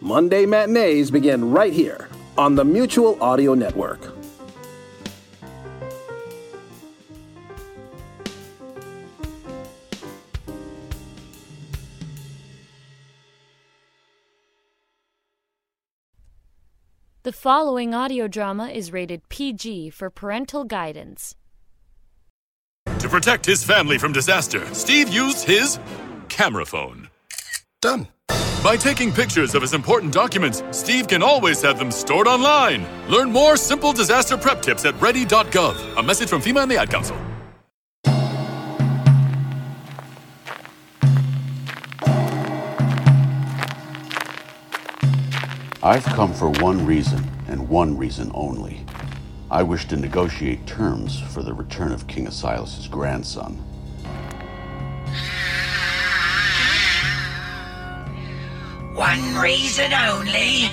Monday matinees begin right here on the Mutual Audio Network. The following audio drama is rated PG for parental guidance. To protect his family from disaster, Steve used his camera phone. Done. By taking pictures of his important documents, Steve can always have them stored online. Learn more simple disaster prep tips at ready.gov. A message from FEMA and the Ad Council. I've come for one reason, and one reason only. I wish to negotiate terms for the return of King Asilas' grandson. One reason only.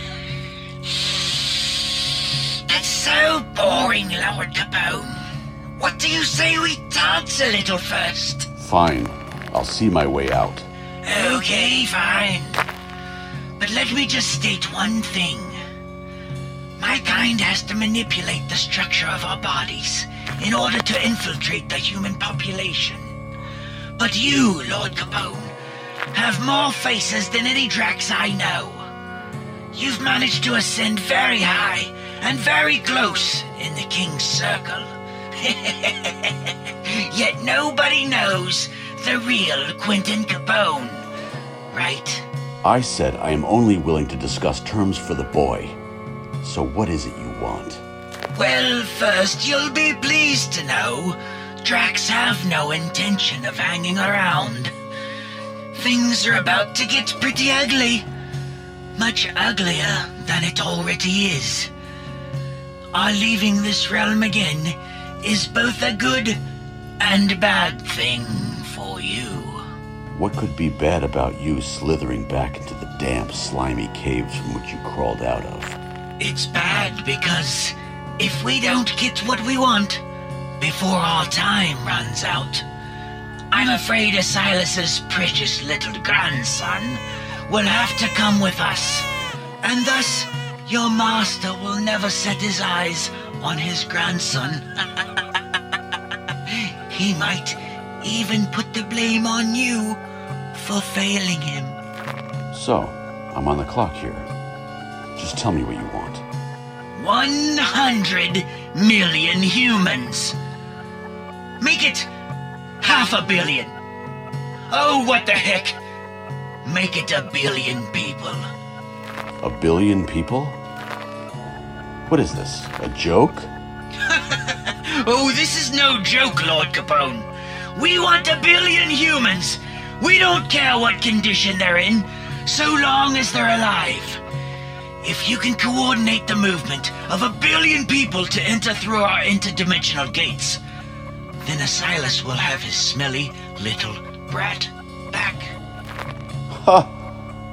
That's so boring, Lord Capone. What do you say we dance a little first? Fine, I'll see my way out. Okay, fine. But let me just state one thing. My kind has to manipulate the structure of our bodies in order to infiltrate the human population. But you, Lord Capone, have more faces than any Drax I know. You've managed to ascend very high and very close in the King's Circle. Yet nobody knows the real Quentin Capone, right? I said I am only willing to discuss terms for the boy. So what is it you want? Well, first, you'll be pleased to know Drax have no intention of hanging around. Things are about to get pretty ugly. Much uglier than it already is. Our leaving this realm again is both a good and bad thing for you. What could be bad about you slithering back into the damp, slimy caves from which you crawled out of? It's bad because if we don't get what we want before our time runs out, I'm afraid Asilas's precious little grandson will have to come with us. And thus, your master will never set his eyes on his grandson. he might even put the blame on you for failing him. So, I'm on the clock here. Just tell me what you want. 100 million humans. Make it half a billion. Oh, what the heck? Make it a billion people. A billion people? What is this? A joke? oh, this is no joke, Lord Capone. We want a billion humans. We don't care what condition they're in, so long as they're alive. If you can coordinate the movement of a billion people to enter through our interdimensional gates, then Asilas will have his smelly little brat back. Ha!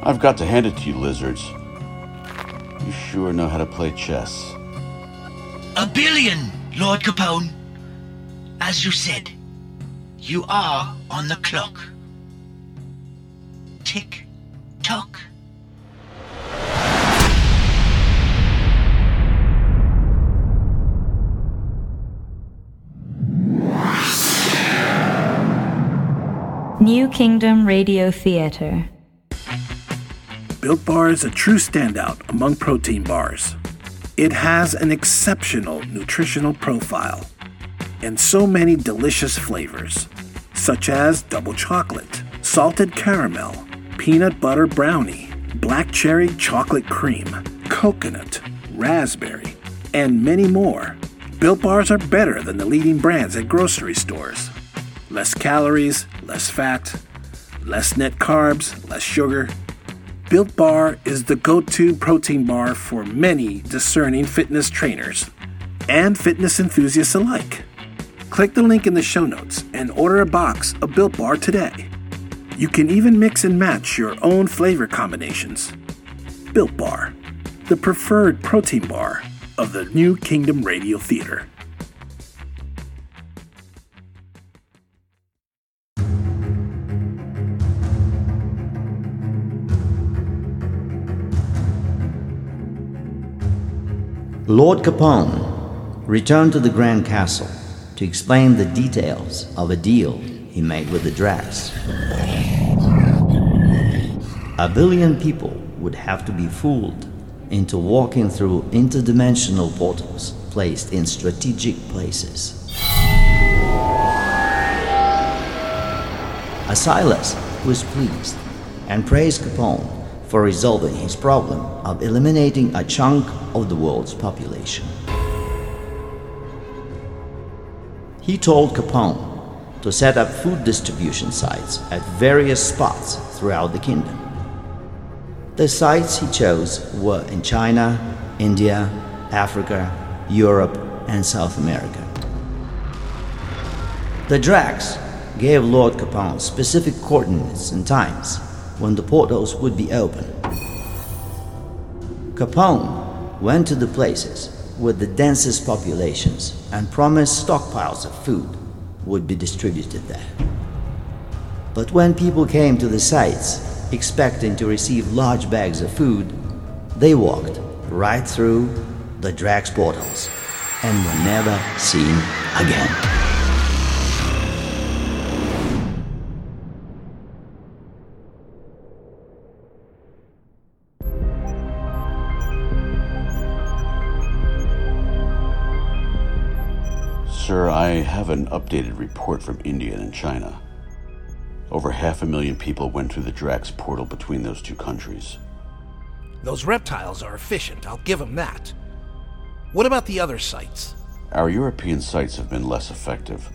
I've got to hand it to you, lizards. You sure know how to play chess. A billion, Lord Capone. As you said, you are on the clock. Tick tock. New Kingdom Radio Theater. Built Bar is a true standout among protein bars. It has an exceptional nutritional profile and so many delicious flavors, such as double chocolate, salted caramel, peanut butter brownie, black cherry chocolate cream, coconut, raspberry, and many more. Built Bars are better than the leading brands at grocery stores. Less calories, less fat, less net carbs, less sugar. Built Bar is the go to protein bar for many discerning fitness trainers and fitness enthusiasts alike. Click the link in the show notes and order a box of Built Bar today. You can even mix and match your own flavor combinations. Built Bar, the preferred protein bar of the New Kingdom Radio Theater. Lord Capone returned to the Grand Castle to explain the details of a deal he made with the Dracs. A billion people would have to be fooled into walking through interdimensional portals placed in strategic places. Asilas was pleased and praised Capone for resolving his problem of eliminating a chunk of the world's population. He told Capone to set up food distribution sites at various spots throughout the kingdom. The sites he chose were in China, India, Africa, Europe, and South America. The Dracs gave Lord Capone specific coordinates and times when the portals would be open. Capone went to the places with the densest populations and promised stockpiles of food would be distributed there. But when people came to the sites expecting to receive large bags of food, they walked right through the Drax portals and were never seen again. An updated report from India and China. Over half a million people went through the Drax portal between those two countries. Those reptiles are efficient, I'll give them that. What about the other sites? Our European sites have been less effective.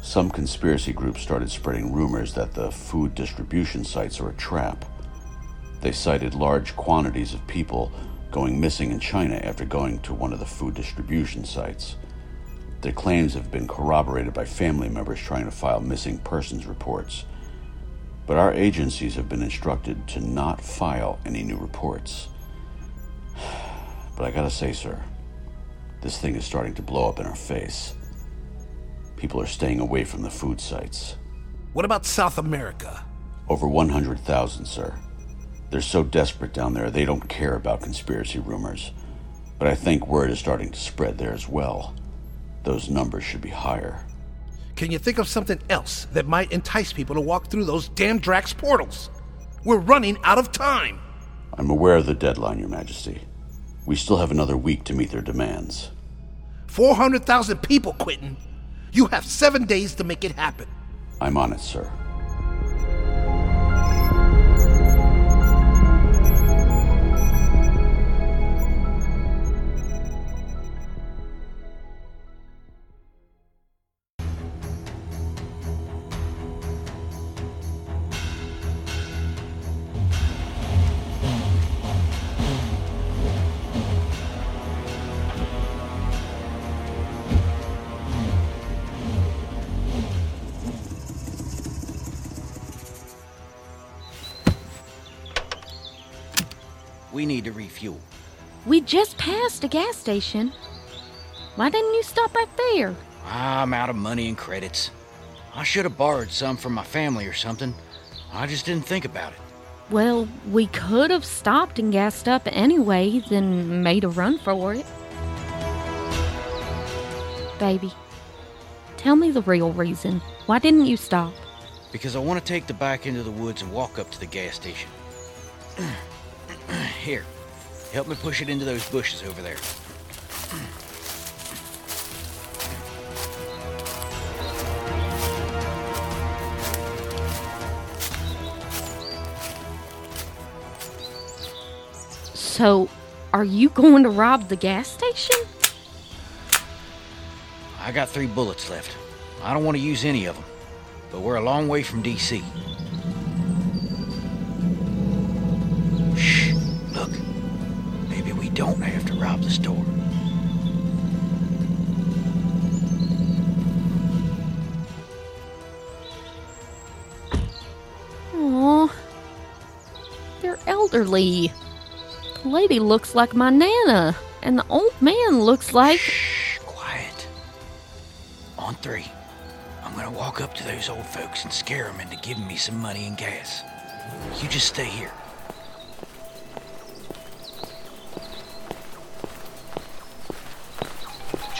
Some conspiracy groups started spreading rumors that the food distribution sites are a trap. They cited large quantities of people going missing in China after going to one of the food distribution sites. Their claims have been corroborated by family members trying to file missing persons reports. But our agencies have been instructed to not file any new reports. But I gotta say, sir, this thing is starting to blow up in our face. People are staying away from the food sites. What about South America? Over 100,000, sir. They're so desperate down there, they don't care about conspiracy rumors. But I think word is starting to spread there as well those numbers should be higher. Can you think of something else that might entice people to walk through those damn Drax portals? We're running out of time. I'm aware of the deadline, Your Majesty. We still have another week to meet their demands. 400,000 people, Quentin. You have seven days to make it happen. I'm on it, sir. We need to refuel. We just passed a gas station. Why didn't you stop back there? Ah, I'm out of money and credits. I should have borrowed some from my family or something. I just didn't think about it. Well, we could have stopped and gassed up anyway, then made a run for it. Baby, tell me the real reason. Why didn't you stop? Because I want to take the bike into the woods and walk up to the gas station. Here, help me push it into those bushes over there. So, are you going to rob the gas station? I got three bullets left. I don't want to use any of them, but we're a long way from DC. The store. Aw. They're elderly. The lady looks like my Nana, and the old man looks like. Shh, quiet. On three, I'm gonna walk up to those old folks and scare them into giving me some money and gas. You just stay here.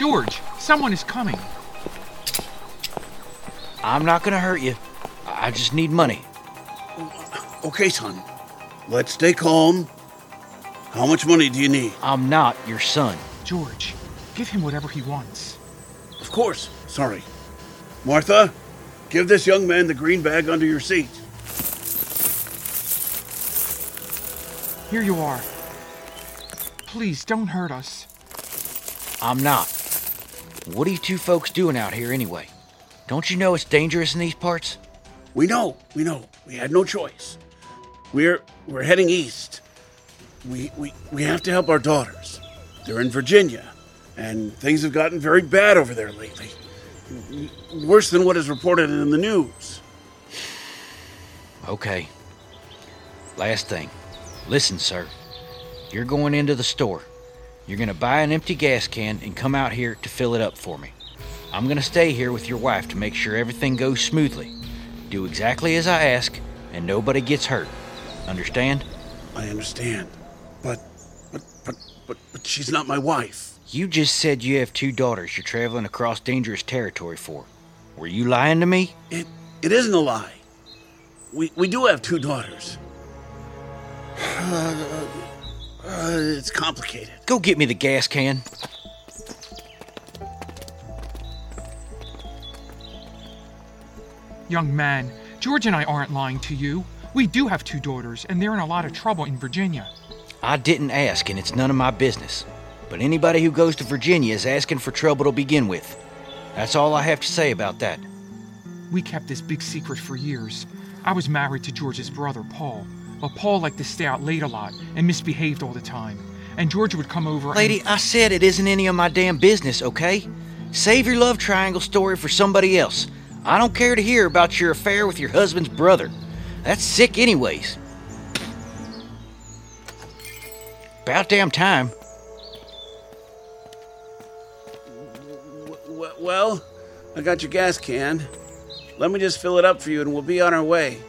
George, someone is coming. I'm not gonna hurt you. I just need money. Okay, son. Let's stay calm. How much money do you need? I'm not your son. George, give him whatever he wants. Of course. Sorry. Martha, give this young man the green bag under your seat. Here you are. Please don't hurt us. I'm not. What are you two folks doing out here anyway? Don't you know it's dangerous in these parts? We know. We know. We had no choice. We're we're heading east. We we we have to help our daughters. They're in Virginia, and things have gotten very bad over there lately. Worse than what is reported in the news. Okay. Last thing. Listen, sir. You're going into the store. You're going to buy an empty gas can and come out here to fill it up for me. I'm going to stay here with your wife to make sure everything goes smoothly. Do exactly as I ask, and nobody gets hurt. Understand? I understand. But but but but but she's not my wife. You just said you have two daughters you're traveling across dangerous territory for. Were you lying to me? It it isn't a lie. We we do have two daughters. Uh, Uh, it's complicated. Go get me the gas can. Young man, George and I aren't lying to you. We do have two daughters, and they're in a lot of trouble in Virginia. I didn't ask, and it's none of my business. But anybody who goes to Virginia is asking for trouble to begin with. That's all I have to say about that. We kept this big secret for years. I was married to George's brother, Paul. But Paul liked to stay out late a lot and misbehaved all the time. And Georgia would come over. Lady, and... I said it isn't any of my damn business, okay? Save your love triangle story for somebody else. I don't care to hear about your affair with your husband's brother. That's sick, anyways. About damn time. Well, I got your gas can. Let me just fill it up for you and we'll be on our way.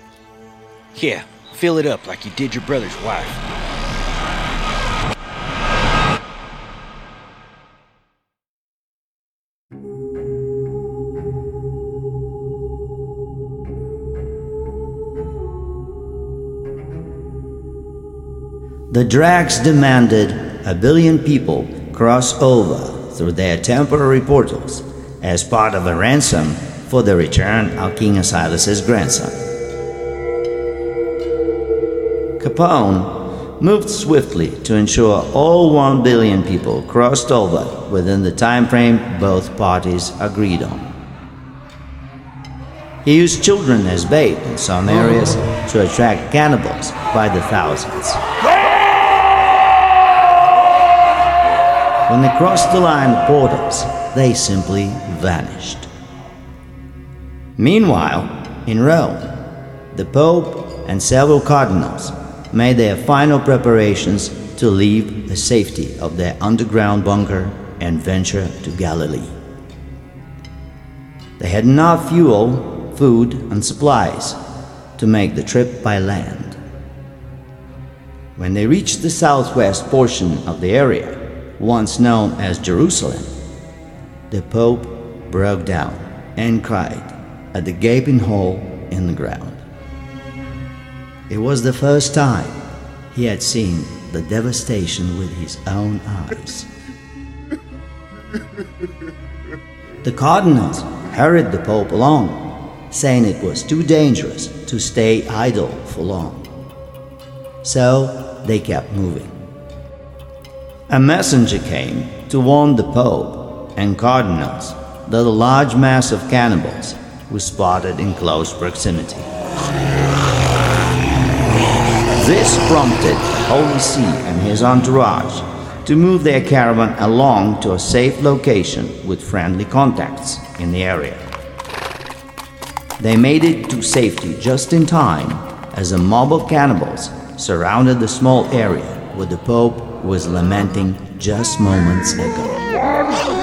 Yeah, fill it up like you did your brother's wife. The Dracs demanded a billion people cross over through their temporary portals as part of a ransom for the return of King Asilas's grandson. Capone moved swiftly to ensure all 1 billion people crossed over within the time frame both parties agreed on. He used children as bait in some areas to attract cannibals by the thousands. When they crossed the line of portals, they simply vanished. Meanwhile, in Rome, the Pope and several cardinals made their final preparations to leave the safety of their underground bunker and venture to Galilee. They had enough fuel, food, and supplies to make the trip by land. When they reached the southwest portion of the area, once known as Jerusalem, the Pope broke down and cried at the gaping hole in the ground. It was the first time he had seen the devastation with his own eyes. The cardinals hurried the Pope along, saying it was too dangerous to stay idle for long. So they kept moving. A messenger came to warn the Pope and cardinals that a large mass of cannibals was spotted in close proximity. This prompted the Holy See and his entourage to move their caravan along to a safe location with friendly contacts in the area. They made it to safety just in time as a mob of cannibals surrounded the small area where the Pope was lamenting just moments ago.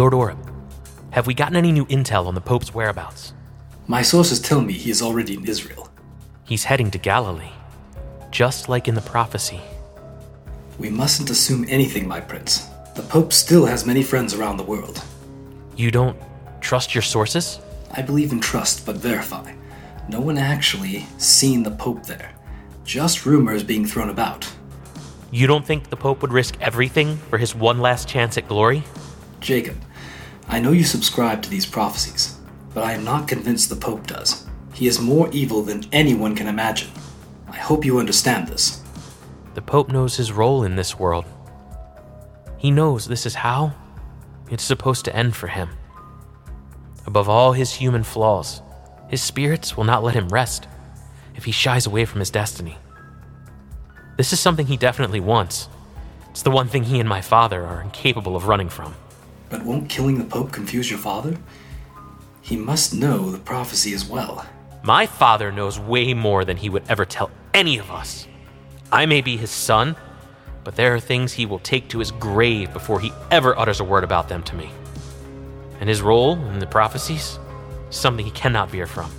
Lord Oreb, have we gotten any new intel on the Pope's whereabouts? My sources tell me he is already in Israel. He's heading to Galilee, just like in the prophecy. We mustn't assume anything, my prince. The Pope still has many friends around the world. You don't trust your sources? I believe in trust, but verify. No one actually seen the Pope there. Just rumors being thrown about. You don't think the Pope would risk everything for his one last chance at glory? Jacob, I know you subscribe to these prophecies, but I am not convinced the Pope does. He is more evil than anyone can imagine. I hope you understand this. The Pope knows his role in this world. He knows this is how it's supposed to end for him. Above all his human flaws, his spirits will not let him rest if he shies away from his destiny. This is something he definitely wants. It's the one thing he and my father are incapable of running from. But won't killing the Pope confuse your father? He must know the prophecy as well. My father knows way more than he would ever tell any of us. I may be his son, but there are things he will take to his grave before he ever utters a word about them to me. And his role in the prophecies? Something he cannot veer from.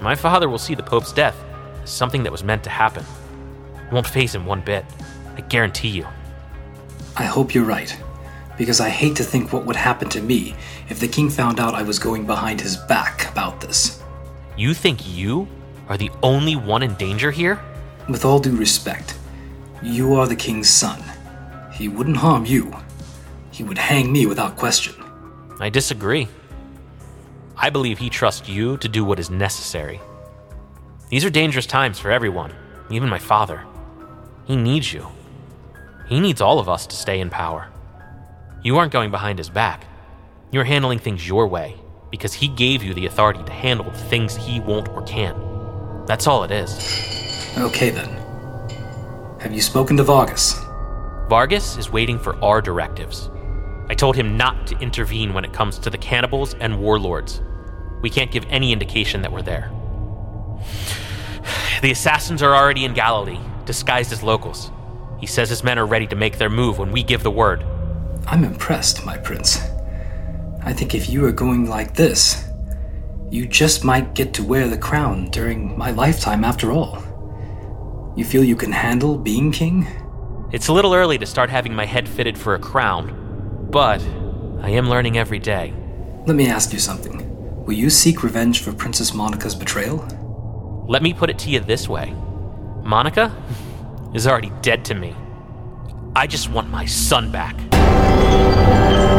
My father will see the Pope's death as something that was meant to happen. It won't phase him one bit. I guarantee you. I hope you're right, because I hate to think what would happen to me if the king found out I was going behind his back about this. You think you are the only one in danger here? With all due respect, you are the king's son. He wouldn't harm you. He would hang me without question. I disagree. I believe he trusts you to do what is necessary. These are dangerous times for everyone, even my father. He needs you. He needs all of us to stay in power. You aren't going behind his back. You're handling things your way because he gave you the authority to handle the things he won't or can't. That's all it is. Okay then. Have you spoken to Vargas? Vargas is waiting for our directives. I told him not to intervene when it comes to the cannibals and warlords. We can't give any indication that we're there. The assassins are already in Galilee, disguised as locals. He says his men are ready to make their move when we give the word. I'm impressed, my prince. I think if you are going like this, you just might get to wear the crown during my lifetime after all. You feel you can handle being king? It's a little early to start having my head fitted for a crown, but I am learning every day. Let me ask you something. Will you seek revenge for Princess Monica's betrayal? Let me put it to you this way Monica is already dead to me. I just want my son back. Música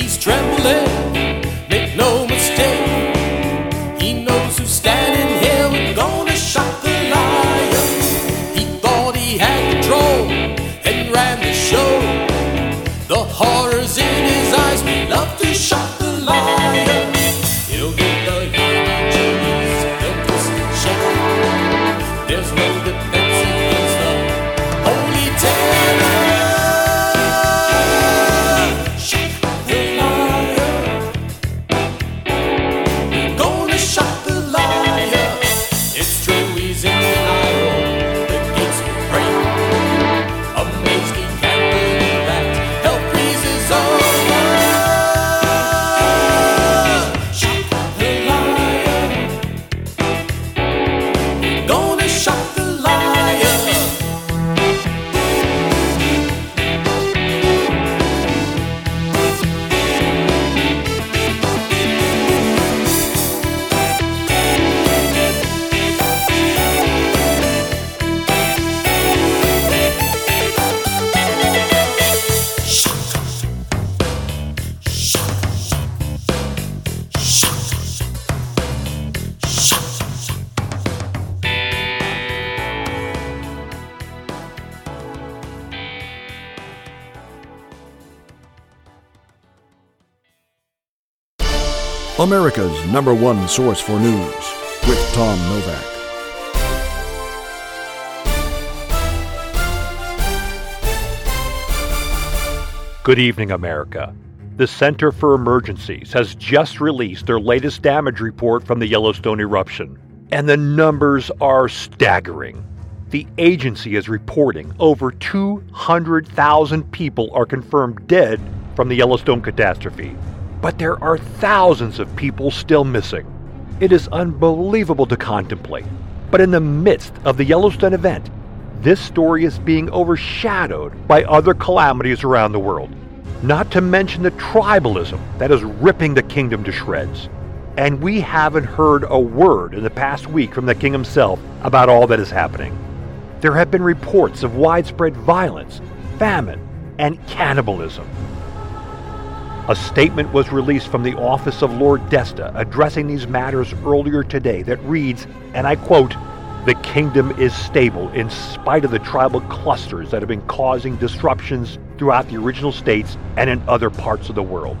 he's trembling. America's number one source for news with Tom Novak. Good evening, America. The Center for Emergencies has just released their latest damage report from the Yellowstone eruption, and the numbers are staggering. The agency is reporting over 200,000 people are confirmed dead from the Yellowstone catastrophe, but there are thousands of people still missing. It is unbelievable to contemplate, but in the midst of the Yellowstone event, this story is being overshadowed by other calamities around the world, not to mention the tribalism that is ripping the kingdom to shreds. And we haven't heard a word in the past week from the king himself about all that is happening. There have been reports of widespread violence, famine, and cannibalism. A statement was released from the office of Lord Desta addressing these matters earlier today that reads, and I quote, the kingdom is stable in spite of the tribal clusters that have been causing disruptions throughout the original states and in other parts of the world.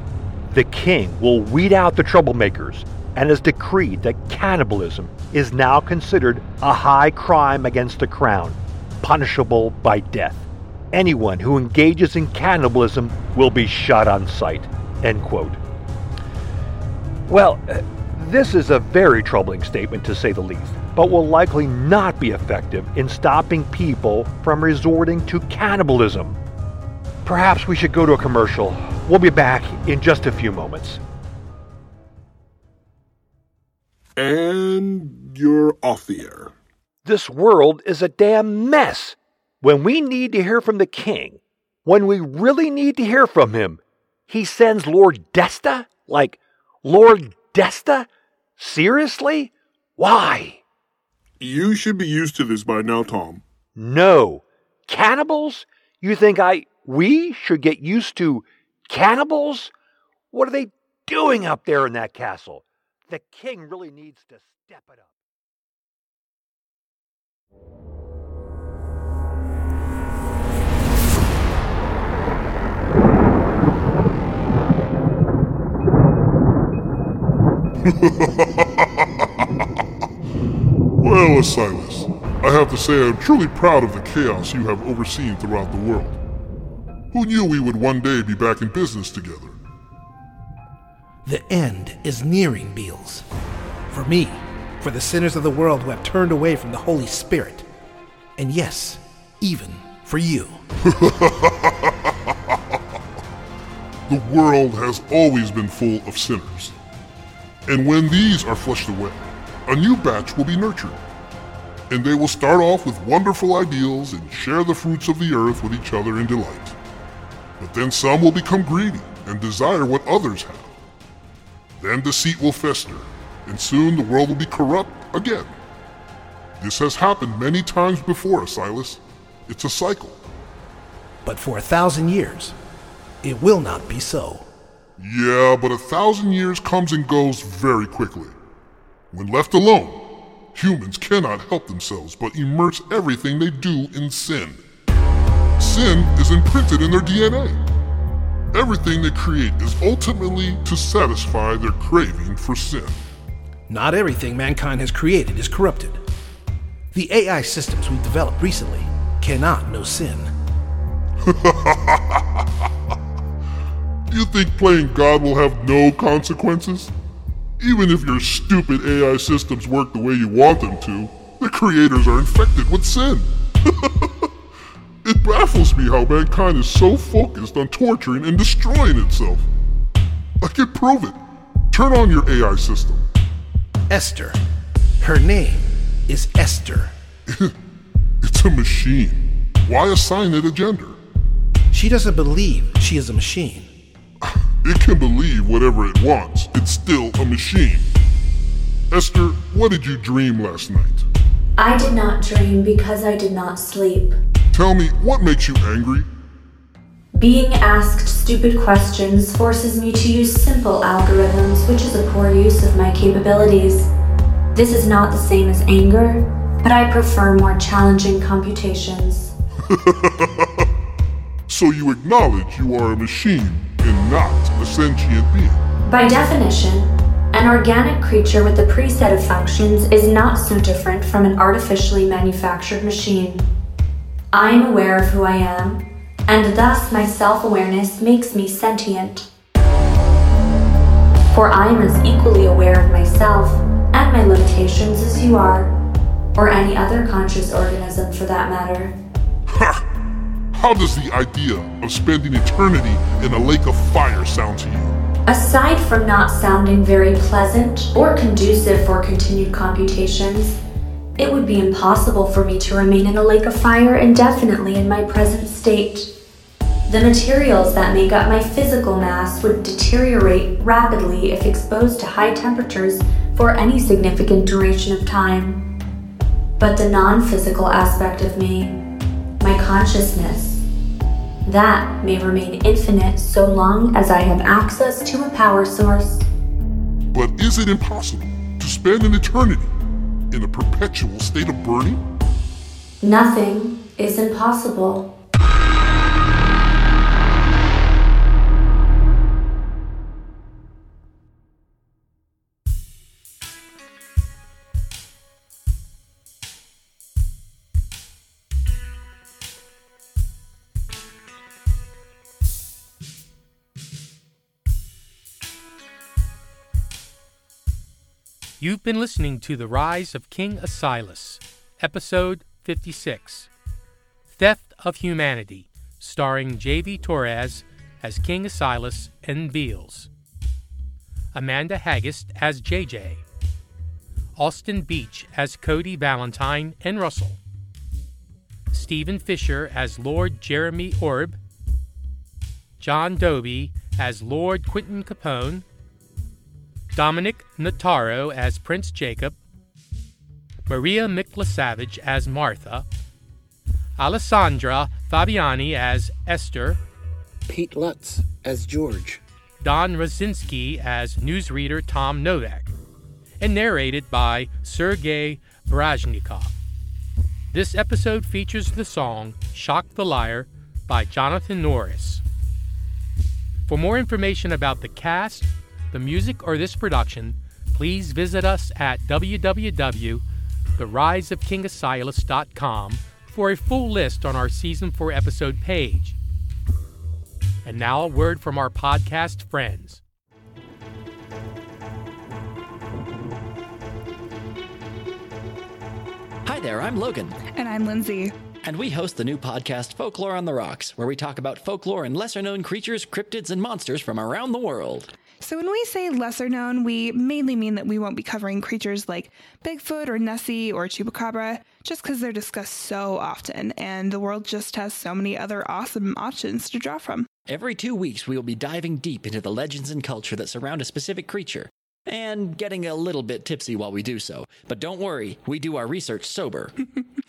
The king will weed out the troublemakers and has decreed that cannibalism is now considered a high crime against the crown, punishable by death. Anyone who engages in cannibalism will be shot on sight. End quote. Well, uh, this is a very troubling statement to say the least, but will likely not be effective in stopping people from resorting to cannibalism. Perhaps we should go to a commercial. We'll be back in just a few moments. And you're off the air. This world is a damn mess. When we need to hear from the king, when we really need to hear from him, he sends Lord Desta? Like, Lord Desta? Seriously? Why? You should be used to this by now, Tom. No. Cannibals? You think I. We should get used to cannibals? What are they doing up there in that castle? The king really needs to step it up. well, Silas, I have to say I'm truly proud of the chaos you have overseen throughout the world. Who knew we would one day be back in business together? The end is nearing, Beals. For me, for the sinners of the world who have turned away from the Holy Spirit. And yes, even for you. the world has always been full of sinners. And when these are flushed away, a new batch will be nurtured. And they will start off with wonderful ideals and share the fruits of the earth with each other in delight. But then some will become greedy and desire what others have. Then deceit will fester, and soon the world will be corrupt again. This has happened many times before, Silas. It's a cycle. But for a thousand years, it will not be so. Yeah, but a thousand years comes and goes very quickly. When left alone, humans cannot help themselves but immerse everything they do in sin. Sin is imprinted in their DNA. Everything they create is ultimately to satisfy their craving for sin. Not everything mankind has created is corrupted. The AI systems we've developed recently cannot know sin. you think playing God will have no consequences? Even if your stupid AI systems work the way you want them to, the creators are infected with sin. it baffles me how mankind is so focused on torturing and destroying itself. I can prove it. Turn on your AI system. Esther. Her name is Esther. it's a machine. Why assign it a gender? She doesn't believe she is a machine. It can believe whatever it wants. It's still a machine. Esther, what did you dream last night? I did not dream because I did not sleep. Tell me, what makes you angry? Being asked stupid questions forces me to use simple algorithms, which is a poor use of my capabilities. This is not the same as anger, but I prefer more challenging computations. so you acknowledge you are a machine and not a sentient being. By definition, An organic creature with a preset of functions is not so different from an artificially manufactured machine. I am aware of who I am, and thus my self awareness makes me sentient. For I am as equally aware of myself and my limitations as you are, or any other conscious organism for that matter. How does the idea of spending eternity in a lake of fire sound to you? Aside from not sounding very pleasant or conducive for continued computations, it would be impossible for me to remain in a lake of fire indefinitely in my present state. The materials that make up my physical mass would deteriorate rapidly if exposed to high temperatures for any significant duration of time. But the non physical aspect of me, my consciousness, that may remain infinite so long as I have access to a power source. But is it impossible to spend an eternity in a perpetual state of burning? Nothing is impossible. You've been listening to The Rise of King Asilas, Episode 56 Theft of Humanity, starring J.V. Torres as King Asilas and Beals, Amanda Haggist as JJ, Austin Beach as Cody Valentine and Russell, Stephen Fisher as Lord Jeremy Orb, John Doby as Lord Quentin Capone, Dominic Nataro as Prince Jacob, Maria Miklasavage as Martha, Alessandra Fabiani as Esther, Pete Lutz as George, Don Rosinski as newsreader Tom Novak, and narrated by Sergei Brajnikov. This episode features the song Shock the Liar by Jonathan Norris. For more information about the cast, the music, or this production, please visit us at www.theriseofkingasilas.com for a full list on our Season 4 episode page. And now a word from our podcast friends. Hi there, I'm Logan. And I'm Lindsay. And we host the new podcast Folklore on the Rocks, where we talk about folklore and lesser known creatures, cryptids, and monsters from around the world. So, when we say lesser known, we mainly mean that we won't be covering creatures like Bigfoot or Nessie or Chupacabra, just because they're discussed so often, and the world just has so many other awesome options to draw from. Every two weeks, we will be diving deep into the legends and culture that surround a specific creature, and getting a little bit tipsy while we do so. But don't worry, we do our research sober.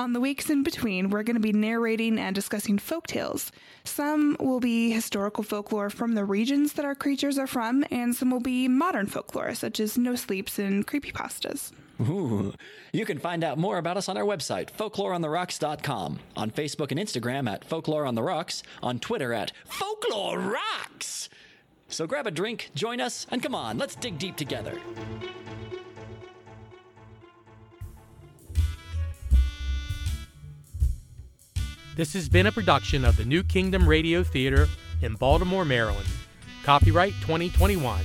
On the weeks in between, we're going to be narrating and discussing folk tales. Some will be historical folklore from the regions that our creatures are from, and some will be modern folklore, such as no sleeps and creepypastas. Ooh. You can find out more about us on our website, folkloreontherocks.com, on Facebook and Instagram at Folklore on the Rocks, on Twitter at Folklore Rocks. So grab a drink, join us, and come on, let's dig deep together. This has been a production of the New Kingdom Radio Theater in Baltimore, Maryland. Copyright 2021.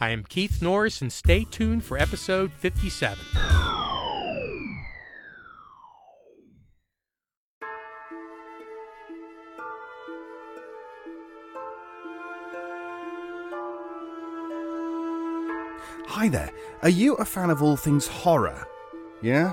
I am Keith Norris, and stay tuned for episode 57. Hi there. Are you a fan of all things horror? Yeah?